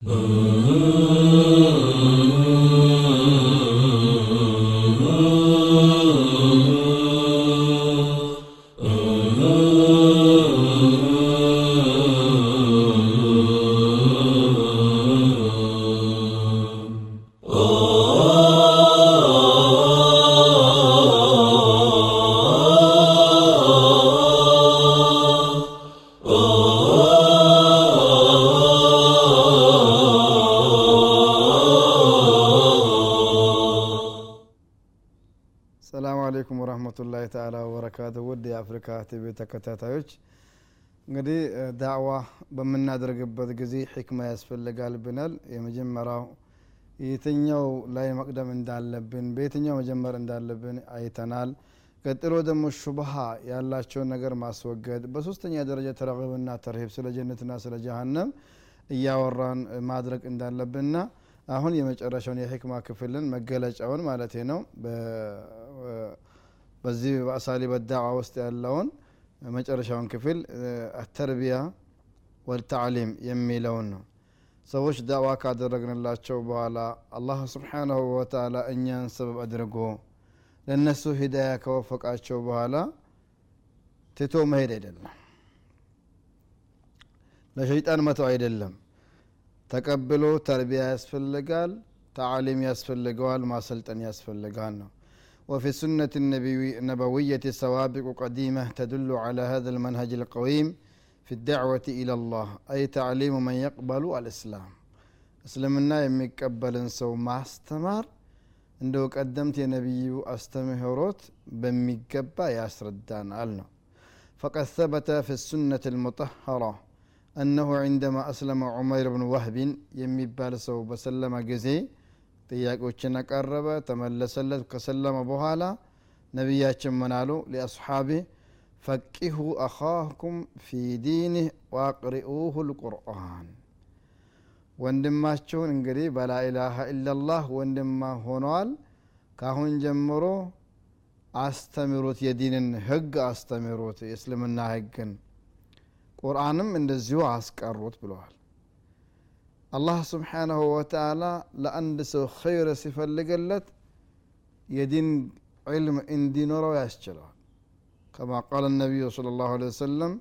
嗯。ተአላ ወበረካቱ ውድ የአፍሪካ ቲቪ ተከታታዮች እንግዲህ ዳዕዋ በምናደርግበት ጊዜ ሕክማ ያስፈልጋል ብናል የመጀመሪያው የትኛው ላይ መቅደም እንዳለብን በየትኛው መጀመር እንዳለብን አይተናል። ቀጥሎ ደግሞ ሹብሃ ያላቸውን ነገር ማስወገድ በሶስተኛ ደረጃ ተረግብና ተርሂብ ስለ ጀነትና ስለ ጀሃነም እያወራን ማድረግ እንዳለብንና አሁን የመጨረሻውን የሕክማ ክፍልን መገለጫውን ማለት ነው በዚህ በአሳሊ በዳዋ ውስጥ ያለውን መጨረሻውን ክፍል ተርቢያ ወልተዕሊም የሚለውን ነው። ሰዎች ዳዋ ካደረግንላቸው በኋላ አላህ ስብሓናሁ ወተላ እኛን ሰበብ አድርጎ ለእነሱ ሂዳያ ከወፈቃቸው በኋላ ትቶ መሄድ አይደለም። ለሸይጣን መተው አይደለም። ተቀብሎ ተርቢያ ያስፈልጋል ተዓሊም ያስፈልገዋል ማሰልጠን ያስፈልጋል ነው وفي السنة النبوية سوابق قديمة تدل على هذا المنهج القويم في الدعوة إلى الله أي تعليم من يقبل الإسلام እስልምና የሚቀበልን ሰው ማስተማር እንደው ቀደምት የነቢዩ አስተምህሮት በሚገባ ያስረዳናል ነው فقد ثبت في السنة المطهرة أنه عندما أسلم عمير بن وهب የሚባል ሰው በሰለመ ጊዜ ጥያቄዎችን አቀረበ ተመለሰለት። ከሰለመ በኋላ ነቢያችን ምን አሉ? ሊአስሓቢ ፈቂሁ አኻኩም ፊ ዲኒህ ዋቅሪኡሁ ልቁርአን። ወንድማችሁን እንግዲህ በላኢላሃ ኢላላህ ወንድማ ሆነዋል ካሁን ጀምሮ አስተምሩት የዲንን ህግ አስተምሩት የእስልምና ህግን። ቁርአንም እንደዚሁ አስቀሩት ብለዋል الله سبحانه وتعالى لأن دسو خير صفة لقلت يدين علم إن دين رواشتلو كما قال النبي صلى الله عليه وسلم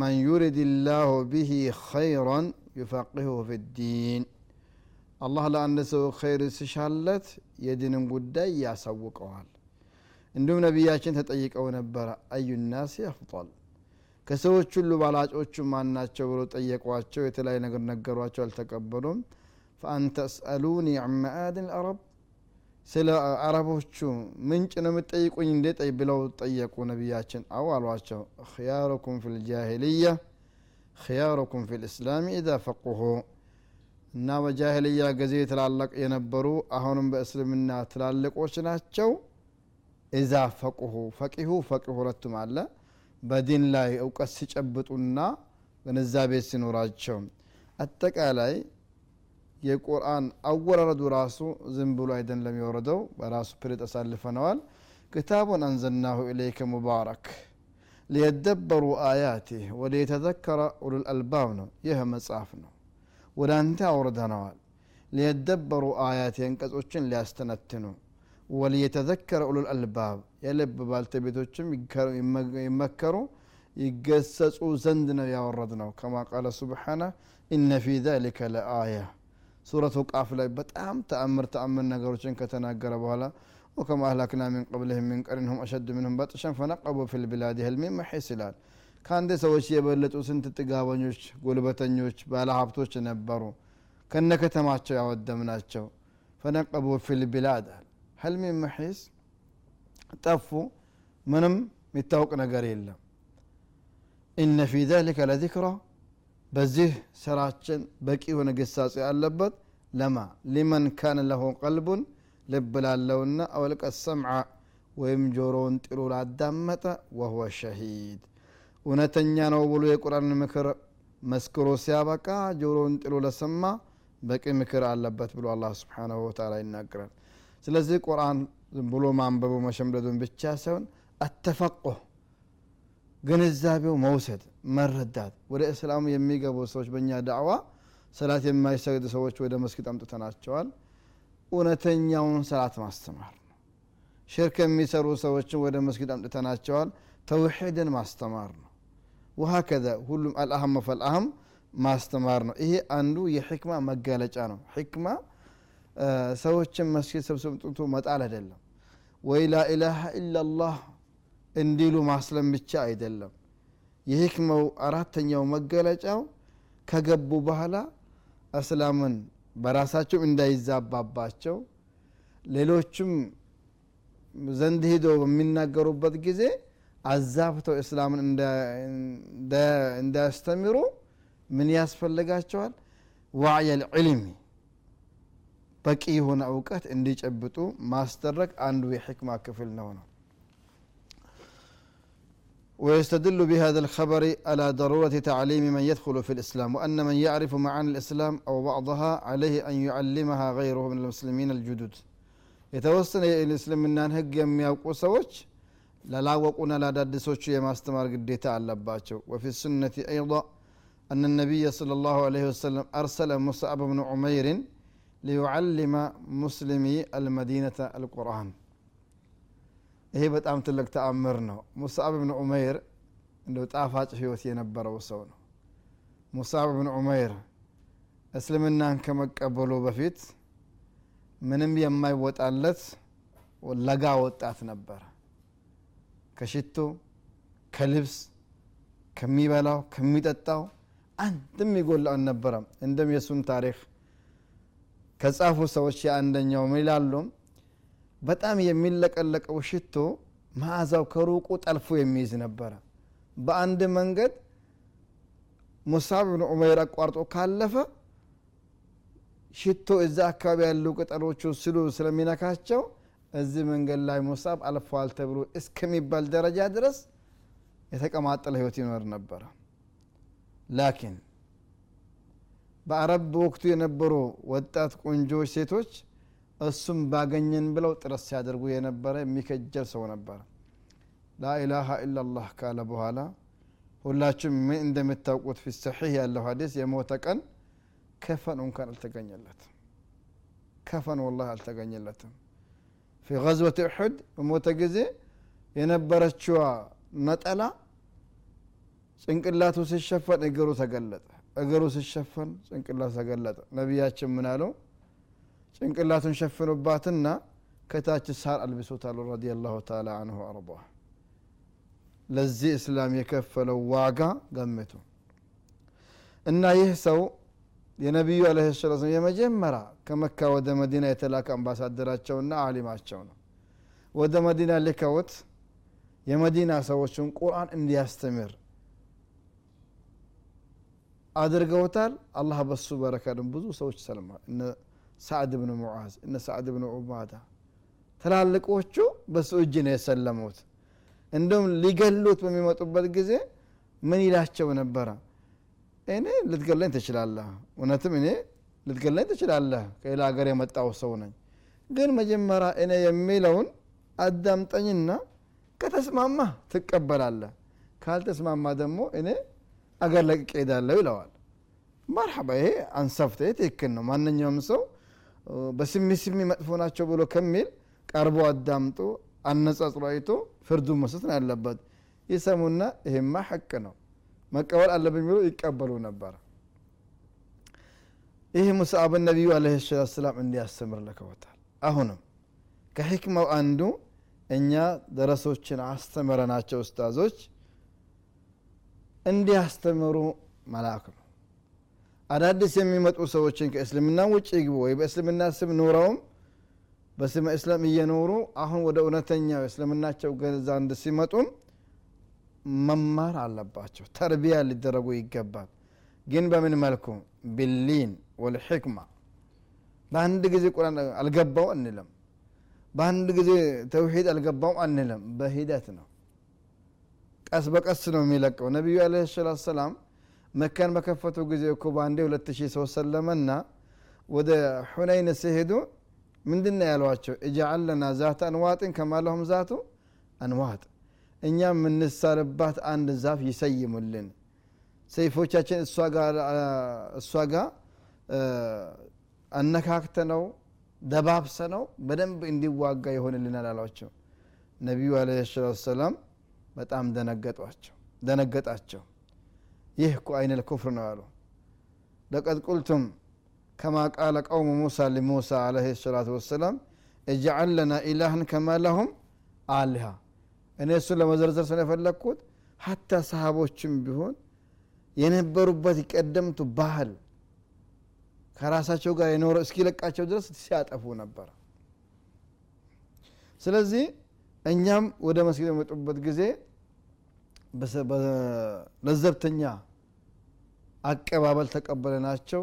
من يرد الله به خيرا يفقهه في الدين. الله لا سو خير سشالت يدين قد يا سوق عندما نبي ياشن تتأيك أو نبرة أي الناس أفضل؟ ከሰዎች ሁሉ ባላጮቹ ማን ናቸው ብሎ ጠየቋቸው። የተለያዩ ነገር ነገሯቸው አልተቀበሉም። ፈአንተ ስአሉኒ አማአድን አረብ ስለ አረቦቹ ምንጭ ነው የምጠይቁኝ እንዴ? ብለው ጠየቁ ነቢያችን። አው አሏቸው። ክያሩኩም ፊ ልጃሂልያ ክያሩኩም ፊ ልእስላም ኢዛ ፈቁሁ። እና በጃሂልያ ጊዜ ትላላቅ የነበሩ አሁንም በእስልምና ትላልቆች ናቸው። ኢዛ ፈቁሁ ፈቂሁ ፈቂሁ ሁለቱም አለ በዲን ላይ እውቀት ሲጨብጡና ግንዛቤ ሲኖራቸው። አጠቃላይ የቁርአን አወራረዱ ራሱ ዝም ብሎ አይደለም የወረደው በራሱ ፕሬጥ አሳልፈነዋል ክታቡን አንዘልናሁ ኢለይከ ሙባረክ። ሊየደበሩ አያቲህ ወደ የተዘከረ ኡሉል ነው። ይህ መጽሐፍ ነው። ወደ አንተ አውርደነዋል። ሊየደበሩ አያት አንቀጾችን ሊያስተነትኑ وليتذكر أولو الألباب. يكارو بالتبيتوشم يمكروا يقصصوا زندنا يا وردنا كما قال سبحانه إن في ذلك لآية. سورة وقاف لا بتأم تأمر تأمر نجاروشين كتنا جربوهلا وكما أهلكنا من قبلهم من قرنهم أشد منهم بطشا فنقبوا في البلاد هل من محسلال كان دي سوشي يبلت وسنت تقابنوش قلبتنوش بالعبتوش نبرو. كان نكتماتشو يا ودمناتشو فنقبوا في البلاد هل. حلمي محيس طفو منم متوق نجر يلا إن في ذلك لذكرى. بزيه سراتشن بكي هنا قصاصي اللبت لما؟ لمن كان له قلب لبلا اللون أو لك السمع ويمجرون تلو الدمة وهو شهيد. ونتنيان وبلو يقرأ المكر. مسكرو سيابكا. جرون تلو لسما بكي مكر اللبت بلو الله سبحانه وتعالى إنا أكرر. ስለዚህ ቁርአን ዝም ብሎ ማንበቡ መሸምደዱን ብቻ ሳይሆን አተፈቆህ ግንዛቤው መውሰድ መረዳት። ወደ እስላሙ የሚገቡ ሰዎች በእኛ ዳዕዋ ሰላት የማይሰግድ ሰዎች ወደ መስጊድ አምጥተናቸዋል። እውነተኛውን ሰላት ማስተማር ነው። ሽርክ የሚሰሩ ሰዎችን ወደ መስጊድ አምጥተናቸዋል። ተውሒድን ማስተማር ነው። ወሀከዛ ሁሉም አልአህም ፈልአህም ማስተማር ነው። ይሄ አንዱ የሕክማ መገለጫ ነው። ሕክማ ሰዎችን መስጊድ ሰብስብ ጥቶ መጣል አይደለም። ወይ ላኢላሃ ኢላላህ እንዲሉ ማስለም ብቻ አይደለም። የህክመው አራተኛው መገለጫው ከገቡ በኋላ እስላምን በራሳቸው እንዳይዛባባቸው ሌሎችም ዘንድ ሂዶ በሚናገሩበት ጊዜ አዛብተው እስላምን እንዳያስተምሩ ምን ያስፈልጋቸዋል? ዋዕየ ልዕልሚ በቂ የሆነ እውቀት እንዲጨብጡ ማስደረግ አንዱ የሕክማ ክፍል ነው ነው። ويستدل بهذا الخبر على ضرورة تعليم من يدخل في الإسلام وأن من يعرف معاني الإسلام أو بعضها عليه أن يعلمها غيره من المسلمين الجدد يتوسن الإسلام من أن هج يم سوش لا لا وقنا لا داد سوش يا ماستمر قديتا على باتشو وفي السنة أيضا أن النبي صلى الله عليه وسلم أرسل مصعب بن عمير ሊዩዓሊመ ሙስሊሚ አልመዲነተ አልቁርአን ይሄ በጣም ትልቅ ተአምር ነው። ሙሳብ ብን ዑመይር እንደው ጣፋጭ ህይወት የነበረው ሰው ነው። ሙሳብ ብን ዑመይር እስልምናን ከመቀበሉ በፊት ምንም የማይወጣለት ለጋ ወጣት ነበረ ከሽቶ ከልብስ ከሚበላው ከሚጠጣው አንድም ይጎላ አልነበረም። እንደም የሱን ታሪክ ከጻፉ ሰዎች የአንደኛው ምን ይላሉ? በጣም የሚለቀለቀው ሽቶ መዓዛው ከሩቁ ጠልፎ የሚይዝ ነበረ። በአንድ መንገድ ሙሳብ ብን ዑመይር አቋርጦ ካለፈ ሽቶ እዛ አካባቢ ያሉ ቅጠሎቹ ስሉ ስለሚነካቸው እዚህ መንገድ ላይ ሙሳብ አልፈዋል ተብሎ እስከሚባል ደረጃ ድረስ የተቀማጠለ ህይወት ይኖር ነበረ። ላኪን በአረብ በወቅቱ የነበሩ ወጣት ቆንጆች ሴቶች እሱም ባገኘን ብለው ጥረት ሲያደርጉ የነበረ የሚከጀል ሰው ነበረ ላኢላሃ ኢላላህ ካለ በኋላ ሁላችሁም ምን እንደምታውቁት ፊ ያለው ሀዲስ የሞተ ቀን ከፈን እንኳን አልተገኘለትም። ከፈን ወላ አልተገኘለትም። ፊ ገዝወት እሑድ በሞተ ጊዜ የነበረችዋ ነጠላ ጭንቅላቱ ሲሸፈን እግሩ ተገለጠ እግሩ ሲሸፈን ጭንቅላቱ ተገለጠ። ነቢያችን ምን አለው? ጭንቅላቱን ሸፍኑባትና ከታች ሳር አልብሶታሉ ረዲ ላሁ ተላ አንሁ አርض ለዚህ እስላም የከፈለው ዋጋ ገምቱ እና ይህ ሰው የነቢዩ አለ ሰላት የመጀመሪያ ከመካ ወደ መዲና የተላከ አምባሳደራቸውና አሊማቸው ነው። ወደ መዲና ልከውት የመዲና ሰዎችን ቁርአን እንዲያስተምር አድርገውታል። አላህ በሱ በረካ ብዙ ሰዎች ሰልማል ሳዕድ ብን ሙዓዝ እነ ሳዕድ ብን ዑባዳ ትላልቆቹ በሱ እጅ ነው የሰለሙት። እንደውም ሊገሉት በሚመጡበት ጊዜ ምን ይላቸው ነበረ? እኔ ልትገለኝ ትችላለህ። እውነትም እኔ ልትገለኝ ትችላለህ። ከሌላ ሀገር የመጣው ሰው ነኝ። ግን መጀመሪያ እኔ የሚለውን አዳምጠኝና ከተስማማ ትቀበላለህ። ካልተስማማ ደግሞ እኔ አገር ለቅቄ ሄዳለሁ ይለዋል። መርሐባ ይሄ አንሰፍተ ትክክል ነው። ማንኛውም ሰው በስሚ ስሚ መጥፎ ናቸው ብሎ ከሚል ቀርቦ አዳምጦ አነጻጽሮ አይቶ ፍርዱ መስጠት ነው ያለበት። ይሰሙና ይሄማ ሐቅ ነው። መቀበል አለብኝ ብሎ ይቀበሉ ነበር። ይህ ሙስአብን ነቢዩ አለ ሰላት ሰላም እንዲያስተምር ልከውታል። አሁንም ከሕክማው አንዱ እኛ ደረሶችን አስተምረናቸው ኡስታዞች እንዲያስተምሩ መላክ ነው። አዳዲስ የሚመጡ ሰዎችን ከእስልምና ውጭ ይግቡ ወይ በእስልምና ስም ኖረውም በስመ እስላም እየኖሩ አሁን ወደ እውነተኛው እስልምናቸው ዘንድ ሲመጡም መማር አለባቸው። ተርቢያ ሊደረጉ ይገባል። ግን በምን መልኩ? ቢሊን ወልሕክማ። በአንድ ጊዜ ቁርአን አልገባው አንልም። በአንድ ጊዜ ተውሂድ አልገባውም አንልም። በሂደት ነው ቀስ በቀስ ነው የሚለቀው። ነቢዩ አለ ሰላት ሰላም መካን በከፈቱ ጊዜ እኮ በአንዴ ሁለት ሺህ ሰው ሰለመና ወደ ሁነይን ሲሄዱ ምንድን ያሏቸው? እጃአል ለና አንዋጥን ከማለሁም ዛቱ? አንዋጥ። እኛ የምንሳልባት አንድ ዛፍ ይሰይሙልን። ሰይፎቻችን እሷ ጋር አነካክተ ነው ደባብሰ ነው በደንብ እንዲዋጋ ይሆንልናል አሏቸው። ነቢዩ አለ ሰላት ሰላም በጣም ደነገጧቸው ደነገጣቸው። ይህ እኮ አይነል ኩፍር ነው አሉ። ለቀድ ቁልቱም ከማ ቃለ ቀውሙ ሙሳ ሊሙሳ አለህ ሰላቱ ወሰላም እጅዓል ለና ኢላህን ከማ ለሁም አሊሃ እኔ እሱን ለመዘርዘር ስለፈለግኩት ሀታ ሰሃቦችም ቢሆን የነበሩበት ቀደምቱ ባህል ከራሳቸው ጋር የኖረ እስኪለቃቸው ድረስ ሲያጠፉ ነበር። ስለዚህ እኛም ወደ መስጊድ በመጡበት ጊዜ ለዘብተኛ አቀባበል ተቀበለናቸው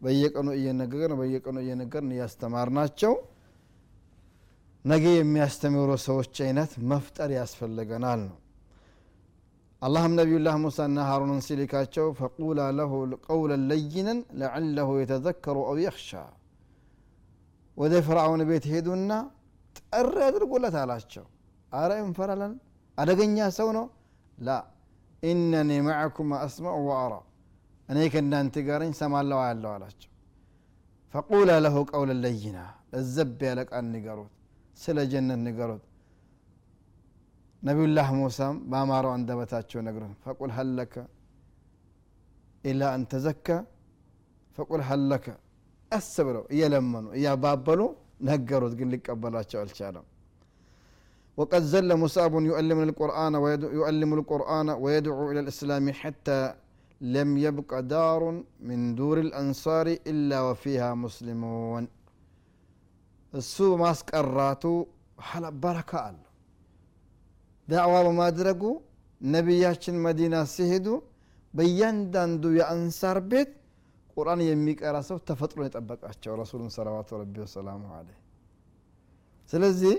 በየቀኑ እየነገርን በየቀኑ እየነገርን እያስተማር ናቸው ነገ የሚያስተምሩ ሰዎች አይነት መፍጠር ያስፈልገናል ነው። አላህም ነቢዩላህ ሙሳና ሃሩንን ሲልካቸው ፈቁላ ለሁ ቀውለን ለይነን ለዓለሁ የተዘከሩ አው የኽሻ ወደ ፍርዓውን ቤት ሄዱና ጠሪ አድርጉለት አላቸው። አረ እንፈራለን? አደገኛ ሰው ነው ላ ኢነኒ ማዕኩም አስማዑ ወአራ እኔ ከእናንተ ጋርኝ ሰማለሁ አያለሁ አላቸው። ፈቁላ ለሁ ቀውለን ለይና ለዘብ ያለ ቃል ንገሩት ስለ ጀነት ንገሩት። ነቢዩላህ ሙሳም በአማራው አንደበታቸው ነግረን ፈቁል ሀለከ ኢላ አን ተዘካ ፈቁል ሀለከ ቀስ ብለው እየለመኑ እያባበሉ ነገሩት ግን ሊቀበላቸው አልቻለም وقد زل مصاب يؤلم القرآن يؤلم القرآن ويدعو إلى الإسلام حتى لم يبق دار من دور الأنصار إلا وفيها مسلمون እሱ ማስቀራቱ በረካ አለው ዳዕዋ በማድረጉ ነቢያችን መዲና ሲሄዱ በእያንዳንዱ የአንሳር ቤት ቁርአን የሚቀራ ሰው ተፈጥሮ የጠበቃቸው ረሱሉን ሰለዋቱ ረቢ ወሰላሙ አለ ስለዚህ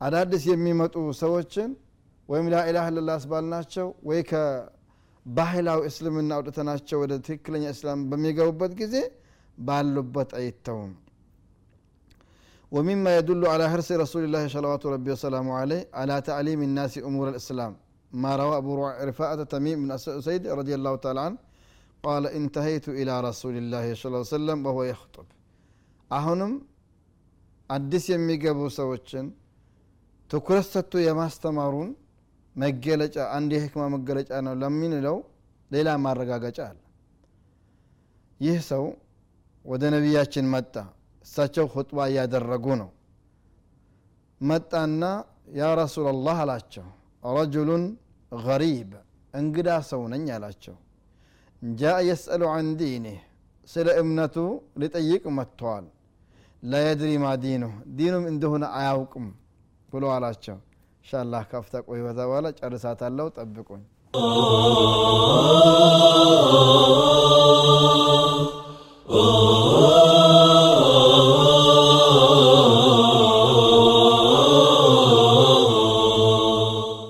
አዳዲስ የሚመጡ ሰዎችን ወይም ላኢላህ ለላ አስባልናቸው ወይ ከባህላዊ እስልምና አውጥተናቸው ወደ ትክክለኛ እስላም በሚገቡበት ጊዜ ባሉበት አይተውም ومما يدل على حرص رسول الله صلوات ربي وسلامه عليه على تعليم الناس أمور الإسلام ما روى أبو رفاعة تميم بن أسيد رضي الله تعالى عنه قال انتهيت إلى رسول الله صلى الله عليه وسلم وهو يخطب አሁንም አዲስ የሚገቡ ሰዎችን ትኩረት ሰጥቶ የማስተማሩን መገለጫ አንድ የህክማ መገለጫ ነው ለሚንለው ሌላ ማረጋገጫ አለ። ይህ ሰው ወደ ነቢያችን መጣ። እሳቸው ሁጥባ እያደረጉ ነው። መጣና ያ ረሱላላህ አላቸው ረጁሉን ገሪብ እንግዳ ሰው ነኝ አላቸው። ጃ የስአሉ አን ዲኒህ ስለ እምነቱ ሊጠይቅ መጥተዋል ላየድሪ ማ ዲኑህ ዲኑም እንደሆነ አያውቅም ብሎ አላቸው። ኢንሻላህ ካፍታ ቆይ በዛ በኋላ ጨርሳታለው ጠብቁኝ።